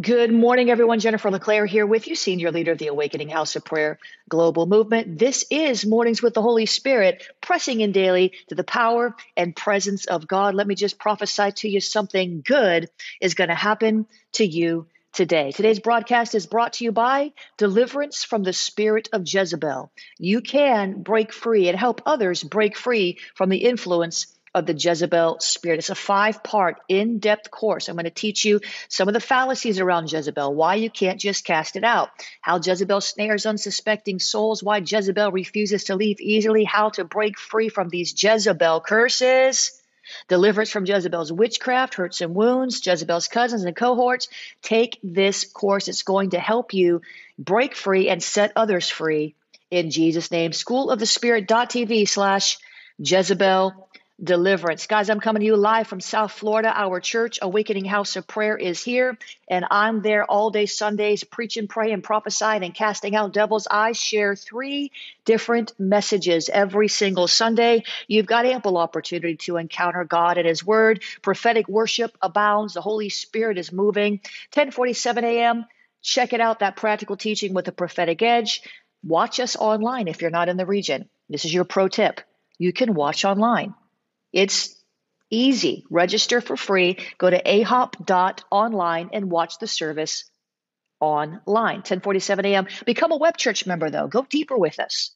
Good morning, everyone. Jennifer LeClaire here with you, Senior Leader of the Awakening House of Prayer Global Movement. This is Mornings with the Holy Spirit, pressing in daily to the power and presence of God. Let me just prophesy to you something good is going to happen to you today. Today's broadcast is brought to you by Deliverance from the Spirit of Jezebel. You can break free and help others break free from the influence of the Jezebel spirit. It's a five part, in depth course. I'm going to teach you some of the fallacies around Jezebel, why you can't just cast it out, how Jezebel snares unsuspecting souls, why Jezebel refuses to leave easily, how to break free from these Jezebel curses. Deliverance from Jezebel's witchcraft, hurts and wounds, Jezebel's cousins and cohorts. Take this course. It's going to help you break free and set others free in Jesus' name. School of the Spirit.tv slash Jezebel deliverance. Guys, I'm coming to you live from South Florida. Our church, Awakening House of Prayer, is here, and I'm there all day Sundays, preaching, praying, prophesying, and casting out devils. I share three different messages every single Sunday. You've got ample opportunity to encounter God and His Word. Prophetic worship abounds. The Holy Spirit is moving. 10:47 a.m. Check it out. That practical teaching with a prophetic edge. Watch us online if you're not in the region. This is your pro tip. You can watch online. It's easy. Register for free. Go to ahop.online and watch the service online. 1047 a.m. Become a web church member, though. Go deeper with us.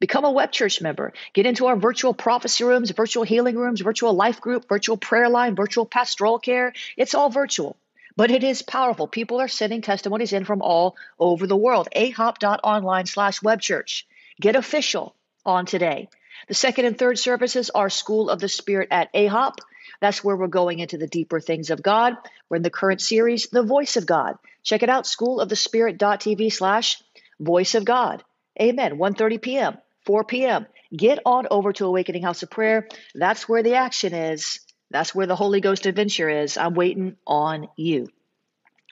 Become a web church member. Get into our virtual prophecy rooms, virtual healing rooms, virtual life group, virtual prayer line, virtual pastoral care. It's all virtual, but it is powerful. People are sending testimonies in from all over the world. ahop.online slash web church. Get official on today. The second and third services are School of the Spirit at AHOP. That's where we're going into the deeper things of God. We're in the current series, The Voice of God. Check it out, schoolofthespirit.tv slash voice of God. Amen. 1.30 p.m., 4 p.m. Get on over to Awakening House of Prayer. That's where the action is. That's where the Holy Ghost adventure is. I'm waiting on you.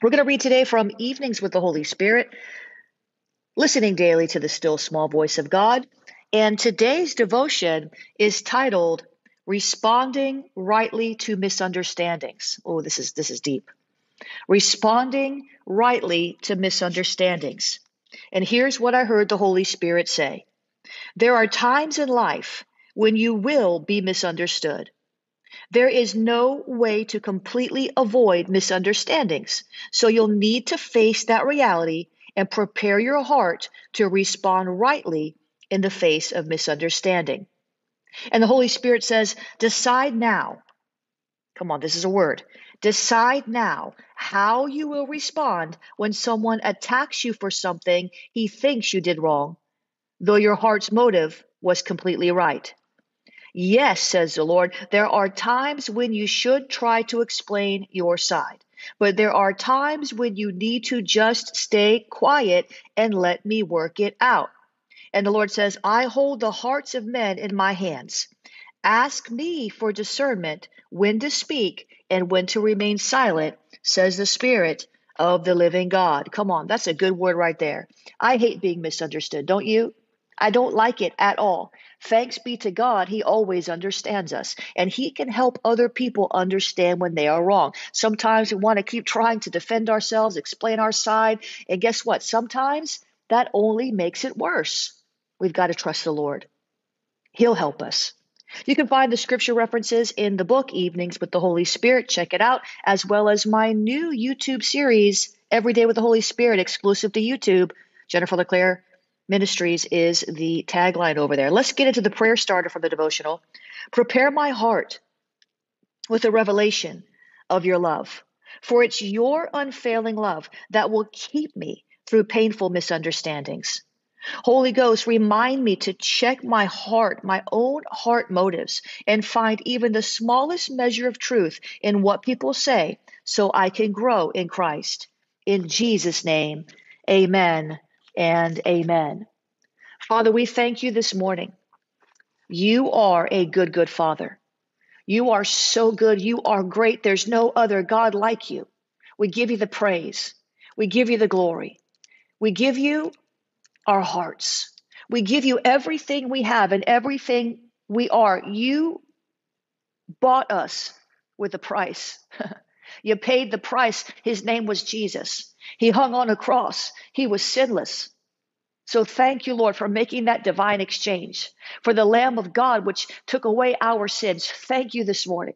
We're going to read today from Evenings with the Holy Spirit, listening daily to the still small voice of God. And today's devotion is titled Responding Rightly to Misunderstandings. Oh, this is this is deep. Responding rightly to misunderstandings. And here's what I heard the Holy Spirit say. There are times in life when you will be misunderstood. There is no way to completely avoid misunderstandings. So you'll need to face that reality and prepare your heart to respond rightly in the face of misunderstanding. And the Holy Spirit says, decide now. Come on, this is a word. Decide now how you will respond when someone attacks you for something he thinks you did wrong, though your heart's motive was completely right. Yes, says the Lord, there are times when you should try to explain your side, but there are times when you need to just stay quiet and let me work it out. And the Lord says, I hold the hearts of men in my hands. Ask me for discernment when to speak and when to remain silent, says the Spirit of the living God. Come on, that's a good word right there. I hate being misunderstood, don't you? I don't like it at all. Thanks be to God, He always understands us, and He can help other people understand when they are wrong. Sometimes we want to keep trying to defend ourselves, explain our side, and guess what? Sometimes that only makes it worse. We've got to trust the Lord. He'll help us. You can find the scripture references in the book Evenings with the Holy Spirit. Check it out, as well as my new YouTube series, Every Day with the Holy Spirit, exclusive to YouTube. Jennifer LeClaire Ministries is the tagline over there. Let's get into the prayer starter for the devotional. Prepare my heart with a revelation of your love, for it's your unfailing love that will keep me through painful misunderstandings. Holy Ghost, remind me to check my heart, my own heart motives, and find even the smallest measure of truth in what people say so I can grow in Christ. In Jesus' name, amen and amen. Father, we thank you this morning. You are a good, good Father. You are so good. You are great. There's no other God like you. We give you the praise. We give you the glory. We give you our hearts. We give you everything we have and everything we are. You bought us with a price. You paid the price. His name was Jesus. He hung on a cross. He was sinless. So thank you, Lord, for making that divine exchange. For the Lamb of God, which took away our sins. Thank you this morning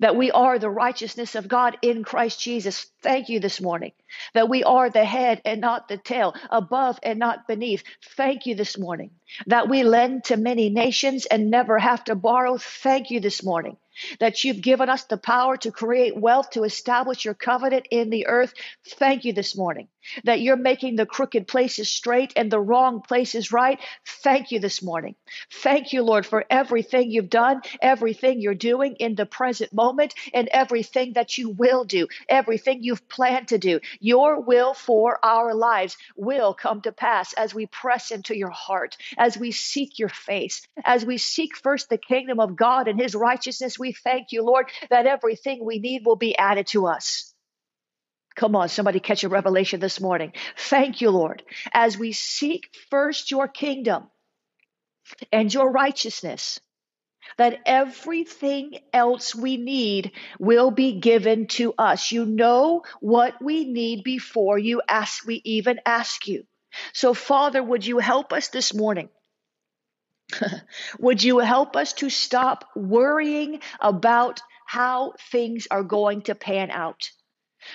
that we are the righteousness of God in Christ Jesus. Thank you this morning that we are the head and not the tail, above and not beneath. Thank you this morning that we lend to many nations and never have to borrow. Thank you this morning that you've given us the power to create wealth, to establish your covenant in the earth. Thank you this morning that you're making the crooked places straight and the wrong places right. Thank you this morning. Thank you, Lord, for everything you've done, everything you're doing in the present moment, and everything that you will do, everything you've planned to do. Your will for our lives will come to pass as we press into your heart, as we seek your face, as we seek first the kingdom of God and his righteousness. We thank you, Lord, that everything we need will be added to us. Come on, somebody catch a revelation this morning. Thank you, Lord, as we seek first your kingdom and your righteousness, that everything else we need will be given to us. You know what we need before you ask we even ask you. So Father, would you help us this morning? would you help us to stop worrying about how things are going to pan out?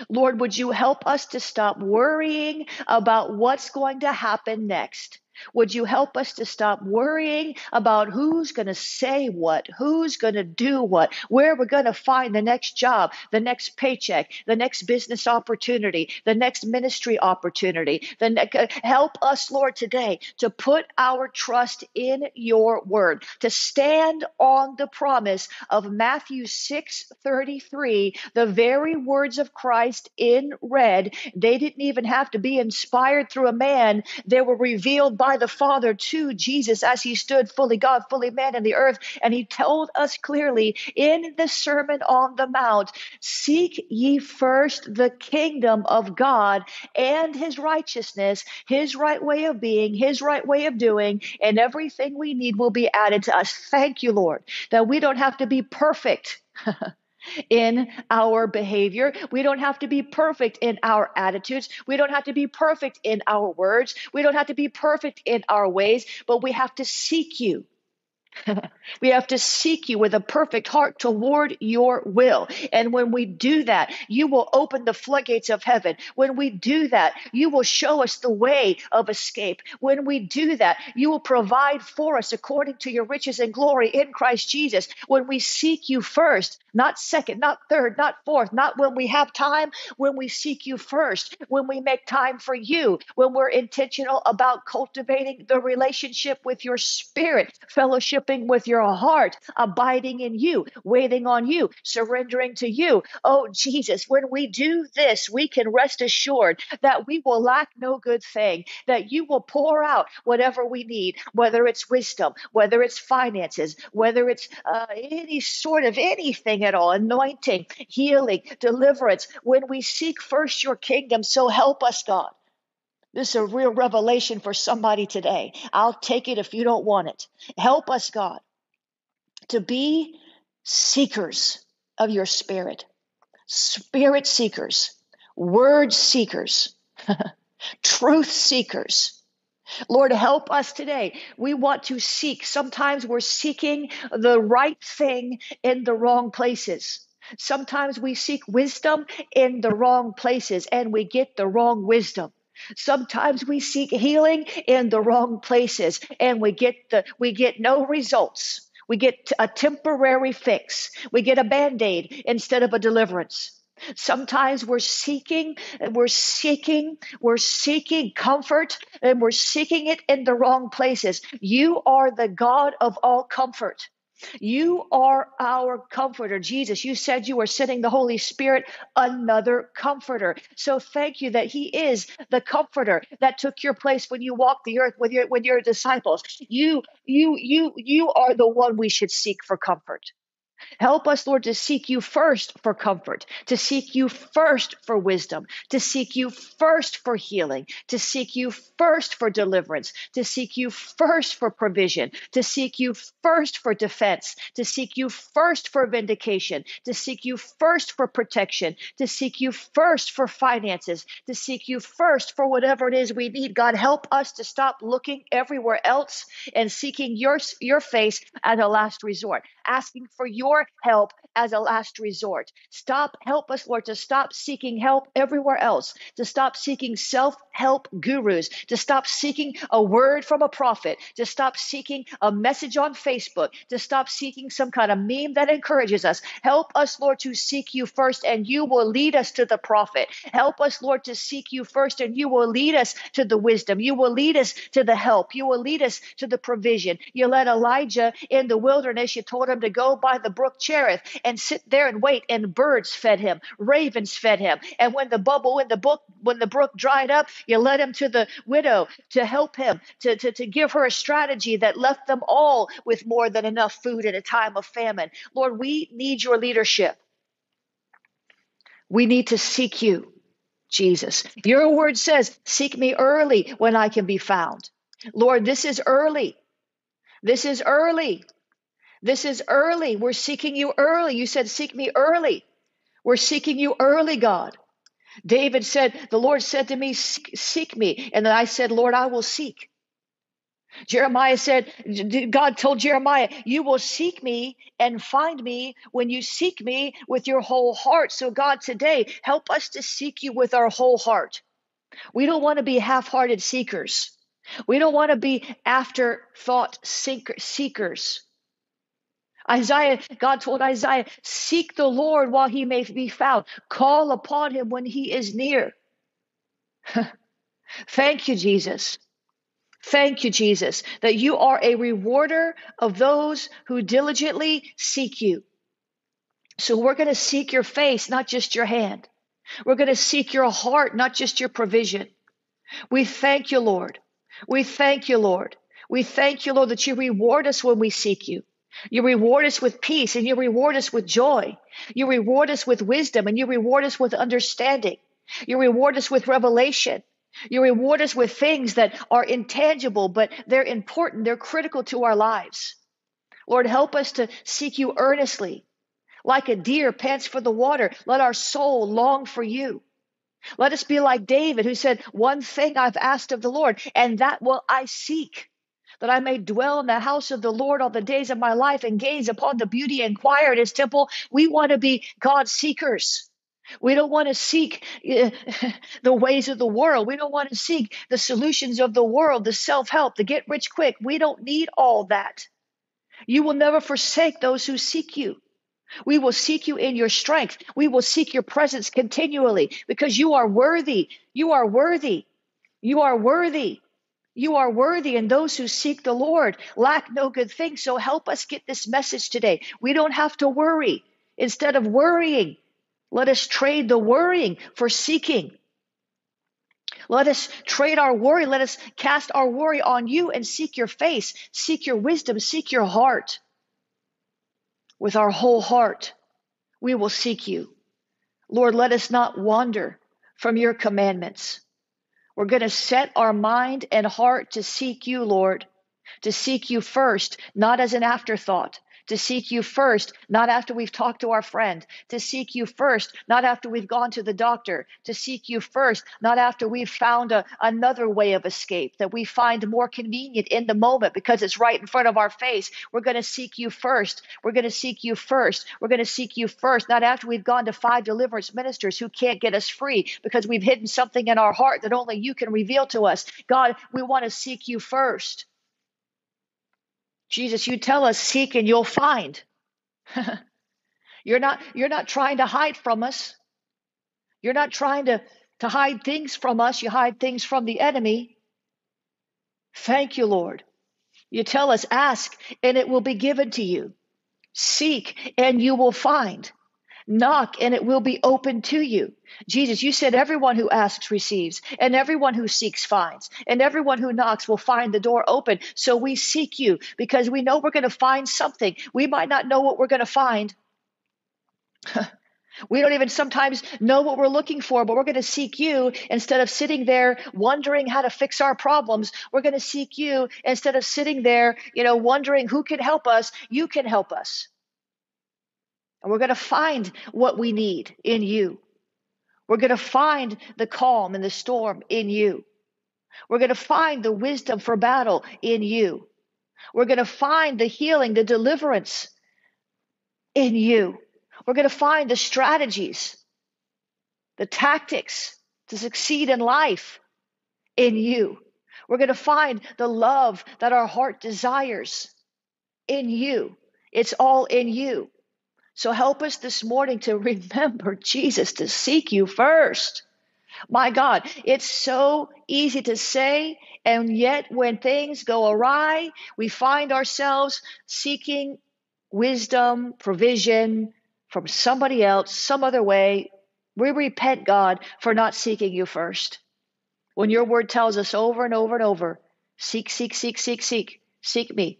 Lord, would you help us to stop worrying about what's going to happen next? Would you help us to stop worrying about who's going to say what, who's going to do what, where we're going to find the next job, the next paycheck, the next business opportunity, the next ministry opportunity? The ne- uh, help us, Lord, today to put our trust in your word, to stand on the promise of Matthew 6:33, the very words of Christ in red. They didn't even have to be inspired through a man. They were revealed by the Father to Jesus as he stood fully God, fully man in the earth. And he told us clearly in the Sermon on the Mount Seek ye first the kingdom of God and his righteousness, his right way of being, his right way of doing, and everything we need will be added to us. Thank you, Lord, that we don't have to be perfect. in our behavior. We don't have to be perfect in our attitudes. We don't have to be perfect in our words. We don't have to be perfect in our ways, but we have to seek you. we have to seek you with a perfect heart toward your will. And when we do that, you will open the floodgates of heaven. When we do that, you will show us the way of escape. When we do that, you will provide for us according to your riches and glory in Christ Jesus. When we seek you first, not second, not third, not fourth, not when we have time, when we seek you first, when we make time for you, when we're intentional about cultivating the relationship with your spirit, fellowshipping with your heart, abiding in you, waiting on you, surrendering to you. Oh, Jesus, when we do this, we can rest assured that we will lack no good thing, that you will pour out whatever we need, whether it's wisdom, whether it's finances, whether it's uh, any sort of anything at all, anointing, healing, deliverance. When we seek first your kingdom, so help us, God. This is a real revelation for somebody today. I'll take it if you don't want it. Help us, God, to be seekers of your spirit, spirit seekers, word seekers, truth seekers. Lord, help us today. We want to seek. Sometimes we're seeking the right thing in the wrong places. Sometimes we seek wisdom in the wrong places and we get the wrong wisdom. Sometimes we seek healing in the wrong places and we get the we get no results. We get a temporary fix. We get a band-aid instead of a deliverance. Sometimes we're seeking, we're seeking, we're seeking comfort and we're seeking it in the wrong places. You are the God of all comfort. You are our comforter. Jesus, you said you were sending the Holy Spirit, another comforter. So thank you that He is the comforter that took your place when you walked the earth with your with your disciples. You, you, you, you are the one we should seek for comfort. Help us, Lord, to seek you first for comfort, to seek you first for wisdom, to seek you first for healing, to seek you first for deliverance, to seek you first for provision, to seek you first for defense, to seek you first for vindication, to seek you first for protection, to seek you first for finances, to seek you first for whatever it is we need. God, help us to stop looking everywhere else and seeking your, your face as a last resort, asking for your help as a last resort. Stop, help us, Lord, to stop seeking help everywhere else, to stop seeking self help gurus, to stop seeking a word from a prophet, to stop seeking a message on Facebook, to stop seeking some kind of meme that encourages us. Help us, Lord, to seek you first, and you will lead us to the prophet. Help us, Lord, to seek you first, and you will lead us to the wisdom. You will lead us to the help. You will lead us to the provision. You led Elijah in the wilderness. You told him to go by the brook Cherith and sit there and wait, and birds fed him, ravens fed him. And when the bubble in the book, when the brook dried up, you led him to the widow to help him, to, to, to give her a strategy that left them all with more than enough food in a time of famine. Lord, we need your leadership. We need to seek you, Jesus. Your word says, Seek me early when I can be found. Lord, this is early. This is early. This is early. We're seeking you early. You said, Seek me early. We're seeking you early, God. David said, The Lord said to me, Seek, seek me. And then I said, Lord, I will seek. Jeremiah said, God told Jeremiah, You will seek me and find me when you seek me with your whole heart. So, God, today, help us to seek you with our whole heart. We don't want to be half hearted seekers. We don't want to be afterthought seekers. Isaiah, God told Isaiah, seek the Lord while he may be found. Call upon him when he is near. Thank you, Jesus. Thank you, Jesus, that you are a rewarder of those who diligently seek you. So we're going to seek your face, not just your hand. We're going to seek your heart, not just your provision. We thank you, Lord. We thank you, Lord. We thank you, Lord, that you reward us when we seek you. You reward us with peace and you reward us with joy. You reward us with wisdom and you reward us with understanding. You reward us with revelation. You reward us with things that are intangible, but they're important. They're critical to our lives. Lord, help us to seek you earnestly. Like a deer pants for the water, let our soul long for you. Let us be like David, who said, One thing I've asked of the Lord, and that will I seek that I may dwell in the house of the Lord all the days of my life and gaze upon the beauty and inquire at his temple. We want to be God seekers. We don't want to seek uh, the ways of the world. We don't want to seek the solutions of the world, the self help, the get rich quick. We don't need all that. You will never forsake those who seek you. We will seek you in your strength. We will seek your presence continually because you are worthy. You are worthy. You are worthy. You are worthy, and those who seek the Lord lack no good thing. So help us get this message today. We don't have to worry. Instead of worrying, let us trade the worrying for seeking. Let us trade our worry. Let us cast our worry on you and seek your face, seek your wisdom, seek your heart. With our whole heart, we will seek you. Lord, let us not wander from your commandments. We're going to set our mind and heart to seek you, Lord, to seek you first, not as an afterthought, to seek you first, not after we've talked to our friend, to seek you first, not after we've gone to the doctor, to seek you first, not after we've found a, another way of escape that we find more convenient in the moment because it's right in front of our face. We're going to seek you first. We're going to seek you first. We're going to seek you first, not after we've gone to five deliverance ministers who can't get us free because we've hidden something in our heart that only you can reveal to us. God, we want to seek you first. Jesus, you tell us, seek and you'll find. you're not you're not trying to hide from us. You're not trying to, to hide things from us. You hide things from the enemy. Thank you, Lord. You tell us, ask and it will be given to you. Seek and you will find. Knock and it will be open to you. Jesus, you said everyone who asks receives, and everyone who seeks finds, and everyone who knocks will find the door open. So we seek you because we know we're going to find something. We might not know what we're going to find. we don't even sometimes know what we're looking for, but we're going to seek you instead of sitting there wondering how to fix our problems. We're going to seek you instead of sitting there, you know, wondering who can help us. You can help us. And we're going to find what we need in you. We're going to find the calm in the storm in you. We're going to find the wisdom for battle in you. We're going to find the healing, the deliverance in you. We're going to find the strategies, the tactics to succeed in life in you. We're going to find the love that our heart desires in you. It's all in you. So help us this morning to remember, Jesus, to seek you first. My God, it's so easy to say, and yet when things go awry, we find ourselves seeking wisdom, provision from somebody else, some other way. We repent, God, for not seeking you first. When your word tells us over and over and over, seek, seek, seek, seek, seek, seek me,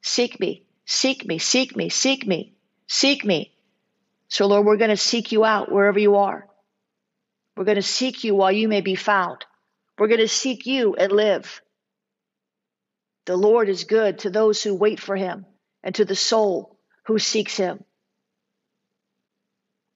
seek me, seek me, seek me, seek me. Seek me. So, Lord, we're going to seek you out wherever you are. We're going to seek you while you may be found. We're going to seek you and live. The Lord is good to those who wait for him and to the soul who seeks him.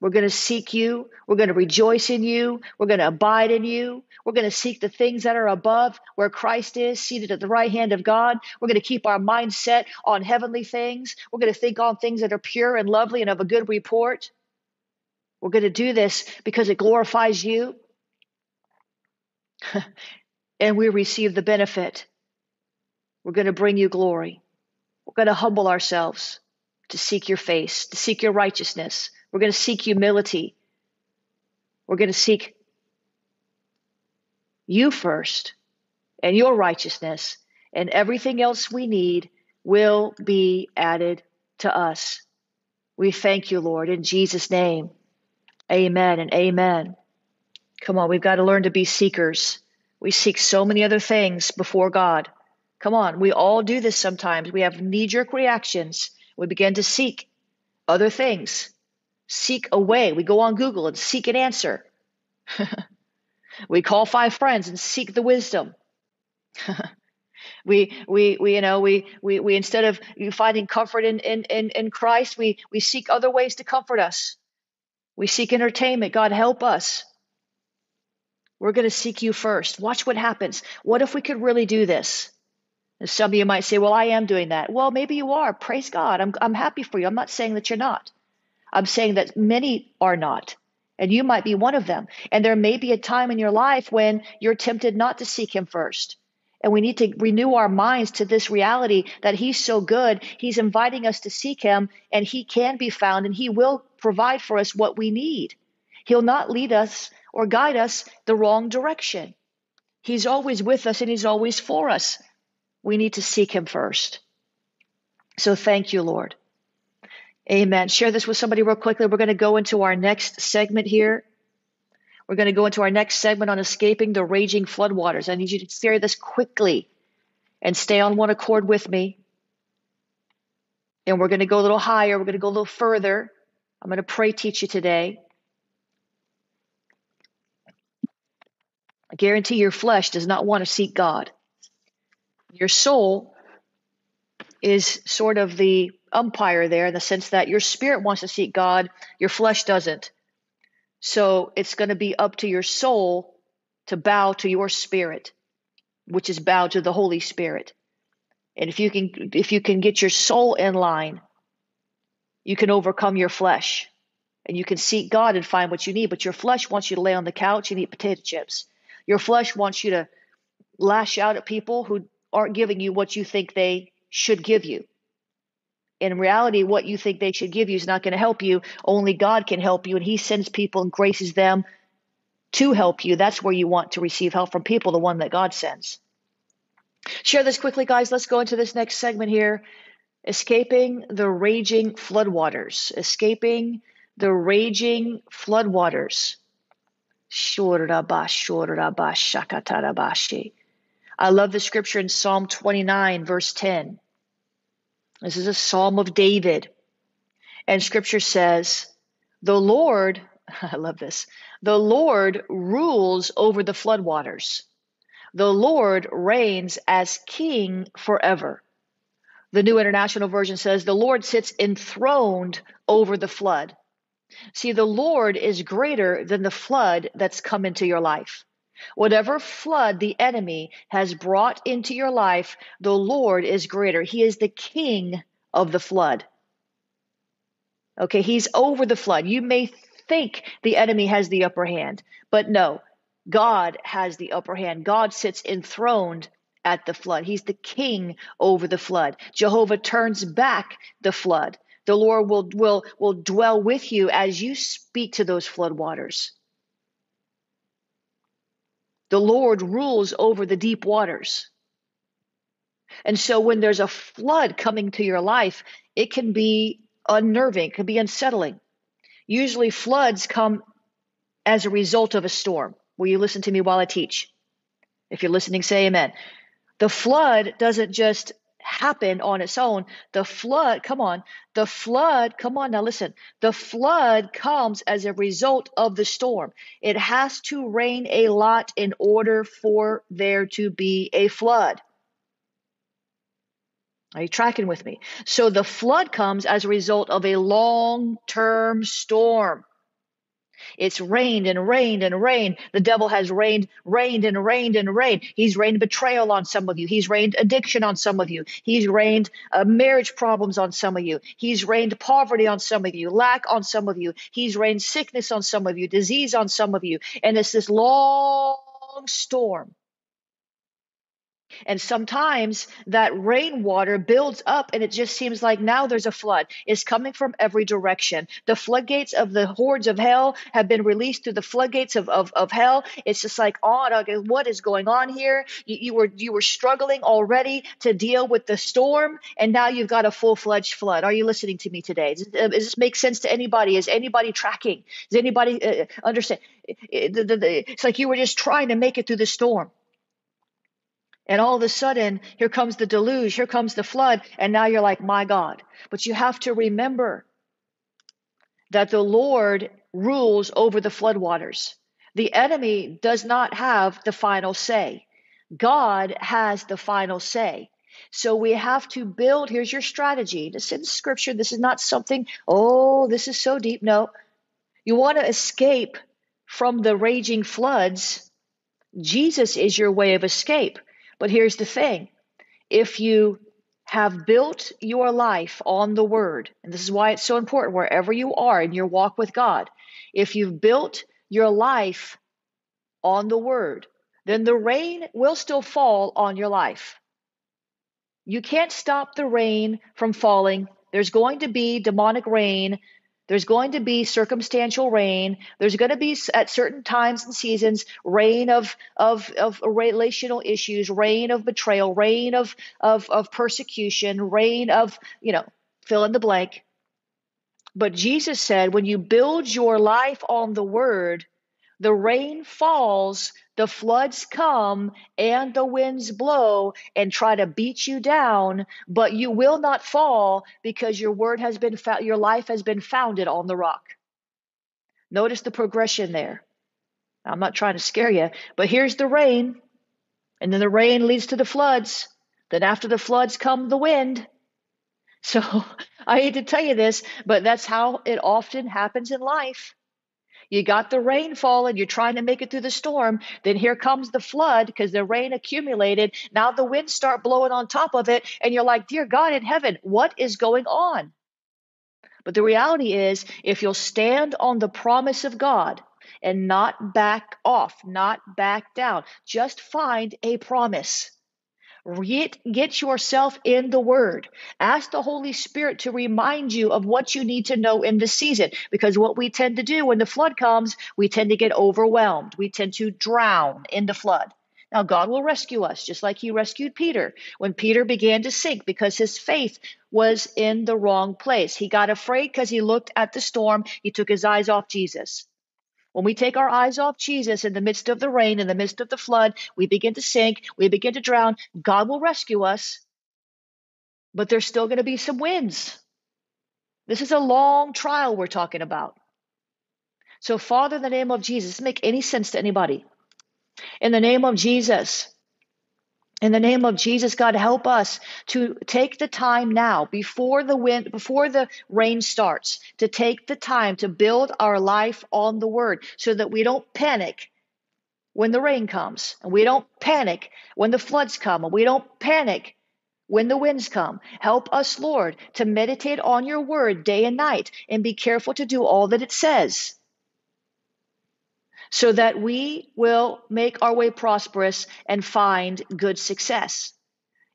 We're going to seek you. We're going to rejoice in you. We're going to abide in you. We're going to seek the things that are above where Christ is, seated at the right hand of God. We're going to keep our mind set on heavenly things. We're going to think on things that are pure and lovely and of a good report. We're going to do this because it glorifies you. and we receive the benefit. We're going to bring you glory. We're going to humble ourselves to seek your face, to seek your righteousness we're going to seek humility. We're going to seek you first and your righteousness, and everything else we need will be added to us. We thank you, Lord, in Jesus' name. Amen and amen. Come on, we've got to learn to be seekers. We seek so many other things before God. Come on, we all do this sometimes. We have knee jerk reactions. We begin to seek other things seek a way. We go on Google and seek an answer. we call five friends and seek the wisdom. we, we, we, you know, we, we, we instead of finding comfort in, in, in, in Christ, we, we seek other ways to comfort us. We seek entertainment. God, help us. We're going to seek you first. Watch what happens. What if we could really do this? And some of you might say, Well, I am doing that. Well, maybe you are. Praise God. I'm, I'm happy for you. I'm not saying that you're not. I'm saying that many are not. And you might be one of them. And there may be a time in your life when you're tempted not to seek Him first. And we need to renew our minds to this reality that He's so good. He's inviting us to seek Him, and He can be found, and He will provide for us what we need. He'll not lead us or guide us the wrong direction. He's always with us, and He's always for us. We need to seek Him first. So thank you, Lord. Amen. Share this with somebody real quickly. We're going to go into our next segment here. We're going to go into our next segment on escaping the raging floodwaters. I need you to share this quickly and stay on one accord with me. And we're going to go a little higher. We're going to go a little further. I'm going to pray teach you today. I guarantee your flesh does not want to seek God. Your soul is sort of the umpire there in the sense that your spirit wants to seek God, your flesh doesn't. So it's going to be up to your soul to bow to your spirit, which is bow to the Holy Spirit. And if you can if you can get your soul in line, you can overcome your flesh. And you can seek God and find what you need, but your flesh wants you to lay on the couch and eat potato chips. Your flesh wants you to lash out at people who aren't giving you what you think they should give you in reality, what you think they should give you is not going to help you. Only God can help you, and He sends people and graces them to help you. That's where you want to receive help from people, the one that God sends. Share this quickly, guys. Let's go into this next segment here escaping the raging floodwaters, escaping the raging floodwaters. I love the scripture in Psalm 29, verse 10. This is a psalm of David. And scripture says, The Lord, I love this, the Lord rules over the floodwaters. The Lord reigns as king forever. The New International Version says, The Lord sits enthroned over the flood. See, the Lord is greater than the flood that's come into your life. Whatever flood the enemy has brought into your life, the Lord is greater. He is the king of the flood. Okay, he's over the flood. You may think the enemy has the upper hand, but no, God has the upper hand. God sits enthroned at the flood. He's the king over the flood. Jehovah turns back the flood. The Lord will, will, will dwell with you as you speak to those flood waters. The Lord rules over the deep waters. And so when there's a flood coming to your life, it can be unnerving, it can be unsettling. Usually, floods come as a result of a storm. Will you listen to me while I teach? If you're listening, say amen. The flood doesn't just happen on its own. The flood, come on, the flood, come on now, listen. The flood comes as a result of the storm. It has to rain a lot in order for there to be a flood. Are you tracking with me? So the flood comes as a result of a long term storm. It's rained and rained and rained. The devil has rained, rained and rained and rained. He's rained betrayal on some of you. He's rained addiction on some of you. He's rained uh, marriage problems on some of you. He's rained poverty on some of you, lack on some of you. He's rained sickness on some of you, disease on some of you. And it's this long storm and sometimes that rainwater builds up and it just seems like now there's a flood. It's coming from every direction. The floodgates of the hordes of hell have been released through the floodgates of, of, of hell. It's just like, oh, what is going on here? You, you were you were struggling already to deal with the storm, and now you've got a full-fledged flood. Are you listening to me today? Does, does this make sense to anybody? Is anybody tracking? Does anybody uh, understand? It's like you were just trying to make it through the storm. And all of a sudden, here comes the deluge, here comes the flood, and now you're like, my God. But you have to remember that the Lord rules over the floodwaters. The enemy does not have the final say. God has the final say. So we have to build. Here's your strategy. This is scripture. This is not something, oh, this is so deep. No. You want to escape from the raging floods. Jesus is your way of escape. But here's the thing if you have built your life on the word, and this is why it's so important wherever you are in your walk with God, if you've built your life on the word, then the rain will still fall on your life. You can't stop the rain from falling. There's going to be demonic rain there's going to be circumstantial rain. There's going to be at certain times and seasons rain of of of relational issues, rain of betrayal, rain of of of persecution, rain of you know fill in the blank. But Jesus said, when you build your life on the Word, the rain falls, the floods come, and the winds blow and try to beat you down, but you will not fall because your word has been fo- your life has been founded on the rock. Notice the progression there. I'm not trying to scare you, but here's the rain, and then the rain leads to the floods. Then after the floods come the wind. So I hate to tell you this, but that's how it often happens in life. You got the rainfall and you're trying to make it through the storm. Then here comes the flood because the rain accumulated. Now the winds start blowing on top of it. And you're like, Dear God in heaven, what is going on? But the reality is, if you'll stand on the promise of God and not back off, not back down, just find a promise. Get, get yourself in the Word. Ask the Holy Spirit to remind you of what you need to know in the season. Because what we tend to do when the flood comes, we tend to get overwhelmed. We tend to drown in the flood. Now, God will rescue us, just like He rescued Peter when Peter began to sink because his faith was in the wrong place. He got afraid because he looked at the storm, he took his eyes off Jesus. When we take our eyes off Jesus in the midst of the rain, in the midst of the flood, we begin to sink, we begin to drown. God will rescue us, but there's still going to be some winds. This is a long trial we're talking about. So, Father, in the name of Jesus, make any sense to anybody? In the name of Jesus, in the name of Jesus, God, help us to take the time now before the wind, before the rain starts, to take the time to build our life on the word so that we don't panic when the rain comes and we don't panic when the floods come and we don't panic when the winds come. Help us, Lord, to meditate on your word day and night and be careful to do all that it says so that we will make our way prosperous and find good success.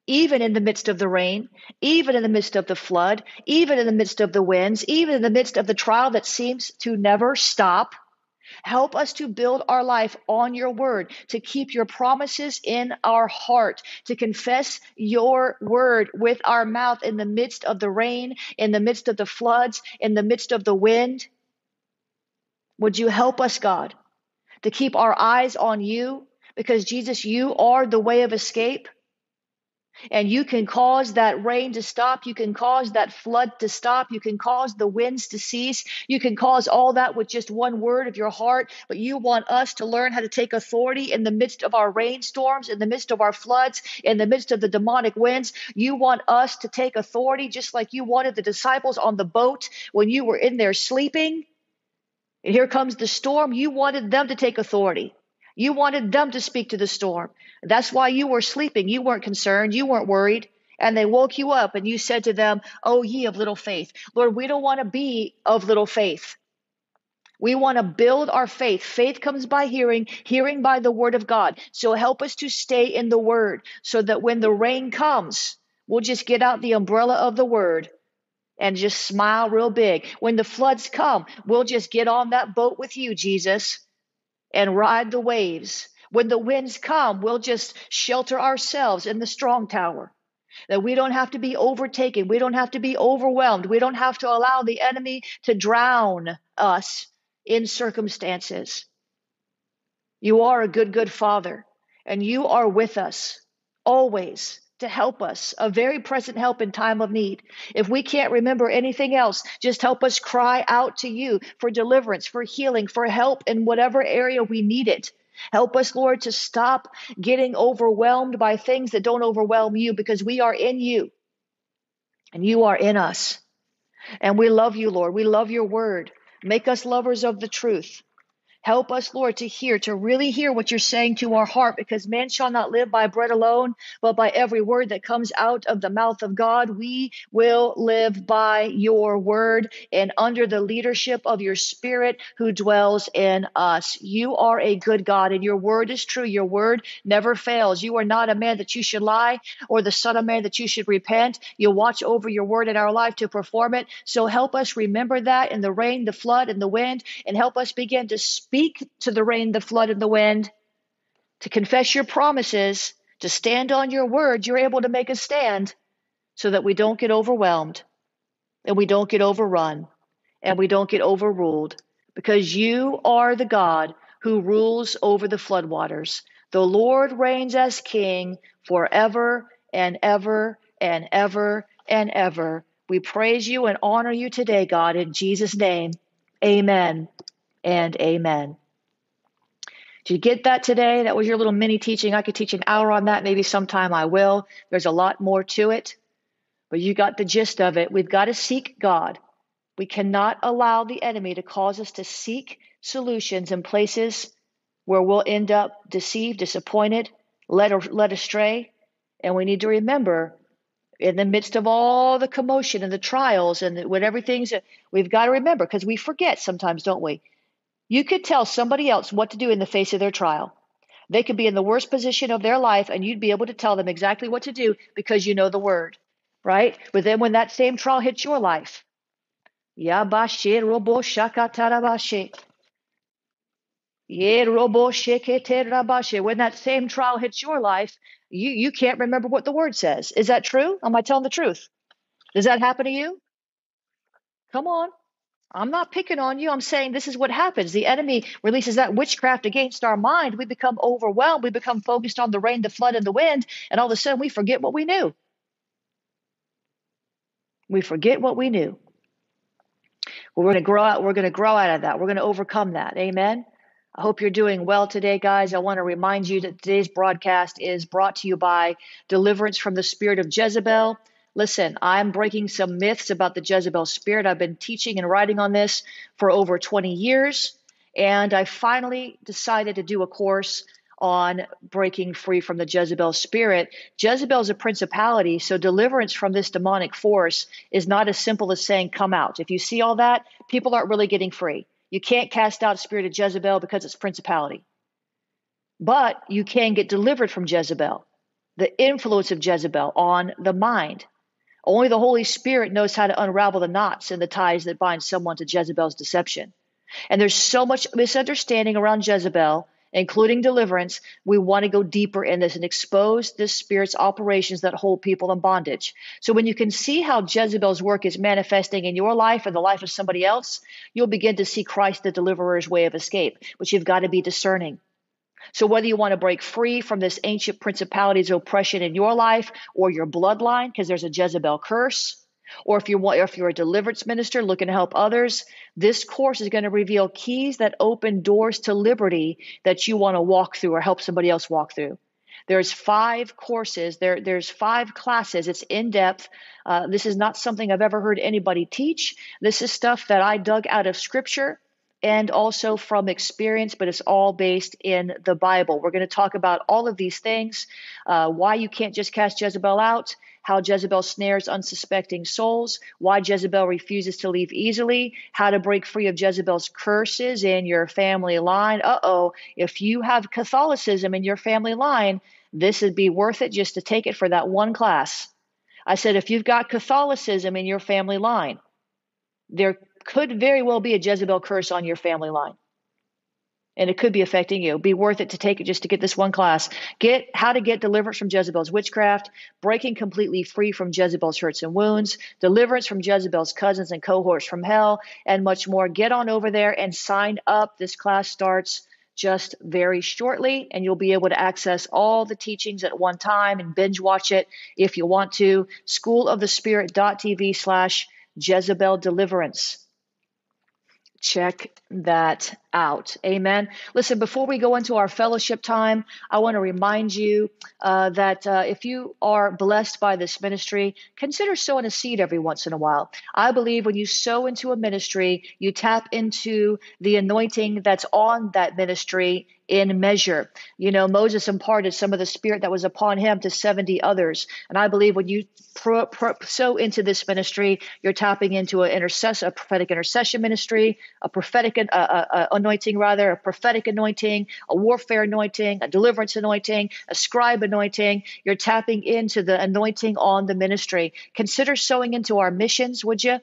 Even in the midst of the rain, even in the midst of the flood, even in the midst of the winds, even in the midst of the trial that seems to never stop, Help us to build our life on your word, to keep your promises in our heart, to confess your word with our mouth in the midst of the rain, in the midst of the floods, in the midst of the wind. Would you help us, God? To keep our eyes on you because Jesus, you are the way of escape. And you can cause that rain to stop. You can cause that flood to stop. You can cause the winds to cease. You can cause all that with just one word of your heart. But you want us to learn how to take authority in the midst of our rainstorms, in the midst of our floods, in the midst of the demonic winds. You want us to take authority just like you wanted the disciples on the boat when you were in there sleeping. And here comes the storm. You wanted them to take authority. You wanted them to speak to the storm. That's why you were sleeping. You weren't concerned. You weren't worried. And they woke you up and you said to them, Oh, ye of little faith. Lord, we don't want to be of little faith. We want to build our faith. Faith comes by hearing, hearing by the word of God. So help us to stay in the word so that when the rain comes, we'll just get out the umbrella of the word and just smile real big. When the floods come, we'll just get on that boat with you, Jesus, and ride the waves. When the winds come, we'll just shelter ourselves in the strong tower. That we don't have to be overtaken. We don't have to be overwhelmed. We don't have to allow the enemy to drown us in circumstances. You are a good, good father, and you are with us always to help us, a very present help in time of need. If we can't remember anything else, just help us cry out to you for deliverance, for healing, for help in whatever area we need it. Help us, Lord, to stop getting overwhelmed by things that don't overwhelm you because we are in you and you are in us. And we love you, Lord. We love your word. Make us lovers of the truth. Help us, Lord, to hear, to really hear what you're saying to our heart, because man shall not live by bread alone, but by every word that comes out of the mouth of God. We will live by your word and under the leadership of your spirit who dwells in us. You are a good God, and your word is true. Your word never fails. You are not a man that you should lie, or the son of man that you should repent. You watch over your word in our life to perform it. So help us remember that in the rain, the flood, and the wind, and help us begin to speak speak to the rain, the flood, and the wind, to confess your promises, to stand on your word, you're able to make a stand so that we don't get overwhelmed and we don't get overrun and we don't get overruled because you are the God who rules over the floodwaters. The Lord reigns as king forever and ever and ever and ever. We praise you and honor you today, God, in Jesus' name. Amen and amen. Did you get that today? That was your little mini teaching. I could teach an hour on that. Maybe sometime I will. There's a lot more to it, but you got the gist of it. We've got to seek God. We cannot allow the enemy to cause us to seek solutions in places where we'll end up deceived, disappointed, led, led astray. And we need to remember in the midst of all the commotion and the trials and when everything's, we've got to remember because we forget sometimes, don't we? You could tell somebody else what to do in the face of their trial. They could be in the worst position of their life, and you'd be able to tell them exactly what to do because you know the word, right? But then when that same trial hits your life, When that same trial hits your life, you, you can't remember what the word says. Is that true? Am I telling the truth? Does that happen to you? Come on. I'm not picking on you. I'm saying this is what happens. The enemy releases that witchcraft against our mind. We become overwhelmed. We become focused on the rain, the flood, and the wind. And all of a sudden, we forget what we knew. We forget what we knew. We're going to grow out. We're going to grow out of that. We're going to overcome that. Amen. I hope you're doing well today, guys. I want to remind you that today's broadcast is brought to you by Deliverance from the Spirit of Jezebel. Listen, I'm breaking some myths about the Jezebel spirit. I've been teaching and writing on this for over 20 years, and I finally decided to do a course on breaking free from the Jezebel spirit. Jezebel is a principality, so deliverance from this demonic force is not as simple as saying, Come out. If you see all that, people aren't really getting free. You can't cast out spirit of Jezebel because it's principality. But you can get delivered from Jezebel, the influence of Jezebel on the mind. Only the Holy Spirit knows how to unravel the knots and the ties that bind someone to Jezebel's deception. And there's so much misunderstanding around Jezebel, including deliverance. We want to go deeper in this and expose this spirit's operations that hold people in bondage. So when you can see how Jezebel's work is manifesting in your life and the life of somebody else, you'll begin to see Christ the deliverer's way of escape. But you've got to be discerning. So, whether you want to break free from this ancient principality's oppression in your life or your bloodline, because there's a Jezebel curse, or if you're, if you're a deliverance minister looking to help others, this course is going to reveal keys that open doors to liberty that you want to walk through or help somebody else walk through. There's five courses. There, there's five classes. It's in depth. Uh, this is not something I've ever heard anybody teach. This is stuff that I dug out of Scripture and also from experience, but it's all based in the Bible. We're going to talk about all of these things uh, why you can't just cast Jezebel out, how Jezebel snares unsuspecting souls, why Jezebel refuses to leave easily, how to break free of Jezebel's curses in your family line. Uh oh, if you have Catholicism in your family line, this would be worth it just to take it for that one class. I said, if you've got Catholicism in your family line, there could very well be a Jezebel curse on your family line. And it could be affecting you. Be worth it to take it just to get this one class. Get how to get deliverance from Jezebel's witchcraft, breaking completely free from Jezebel's hurts and wounds, deliverance from Jezebel's cousins and cohorts from hell, and much more. Get on over there and sign up. This class starts just very shortly, and you'll be able to access all the teachings at one time and binge watch it if you want to. Schoolofthespirit.tv slash Jezebel Deliverance check that out. Amen. Listen, before we go into our fellowship time, I want to remind you uh, that uh, if you are blessed by this ministry, consider sowing a seed every once in a while. I believe when you sow into a ministry, you tap into the anointing that's on that ministry in measure. You know, Moses imparted some of the spirit that was upon him to 70 others. And I believe when you pro, pro, sow into this ministry, you're tapping into an intercess, a prophetic intercession ministry, a prophetic uh, uh, uh, anointing, rather, a prophetic anointing, a warfare anointing, a deliverance anointing, a scribe anointing. You're tapping into the anointing on the ministry. Consider sowing into our missions, would you?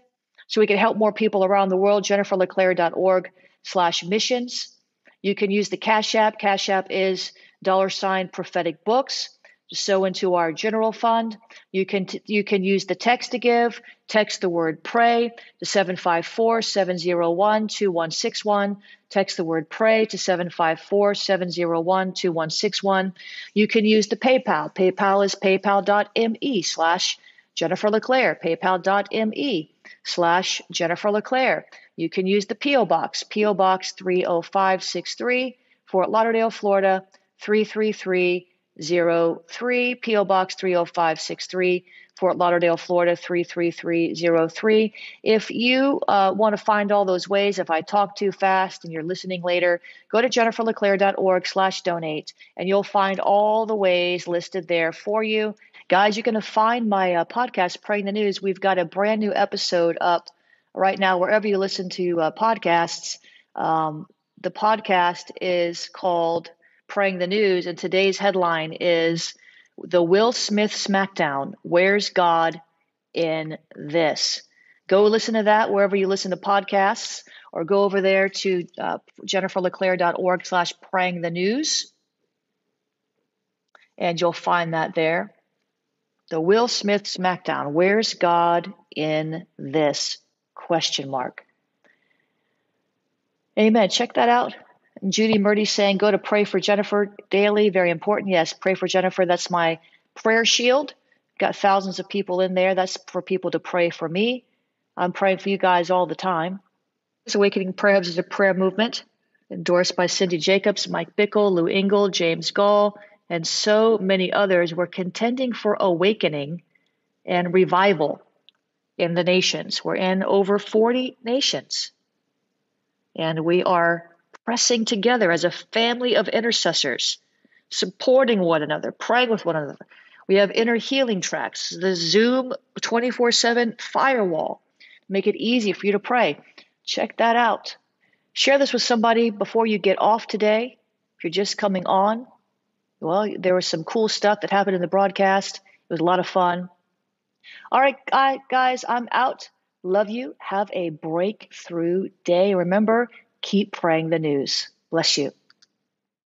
So we can help more people around the world. JenniferLeClaire.org slash missions. You can use the Cash App. Cash App is dollar sign prophetic books. So into our general fund. You can t- you can use the text to give. Text the word pray to 754-701-2161. Text the word pray to 754-701-2161. You can use the PayPal. PayPal is paypal.me slash Jennifer LeClaire. PayPal.me slash Jennifer LeClaire. You can use the P.O. Box, P.O. Box 30563, Fort Lauderdale, Florida 33303, P.O. Box 30563, Fort Lauderdale, Florida 33303. If you uh, want to find all those ways, if I talk too fast and you're listening later, go to jenniferleclaire.org slash donate and you'll find all the ways listed there for you. Guys, you're going to find my uh, podcast, Praying the News. We've got a brand new episode up right now, wherever you listen to uh, podcasts, um, the podcast is called Praying the News, and today's headline is The Will Smith Smackdown Where's God in This? Go listen to that wherever you listen to podcasts, or go over there to uh, jenniferleclaire.org slash praying the news, and you'll find that there. The Will Smith SmackDown. Where's God in this? Question mark. Amen. Check that out. Judy Murdy saying, go to pray for Jennifer daily. Very important. Yes, pray for Jennifer. That's my prayer shield. Got thousands of people in there. That's for people to pray for me. I'm praying for you guys all the time. This Awakening Prayer Hubs is a prayer movement endorsed by Cindy Jacobs, Mike Bickle, Lou Engle, James Goll, and so many others. We're contending for awakening and revival in the nations. We're in over 40 nations. And we are pressing together as a family of intercessors, supporting one another, praying with one another. We have inner healing tracks, the Zoom 24 7 firewall, make it easy for you to pray. Check that out. Share this with somebody before you get off today. If you're just coming on, well, there was some cool stuff that happened in the broadcast. It was a lot of fun. All right, guys, I'm out. Love you. Have a breakthrough day. Remember, keep praying the news. Bless you.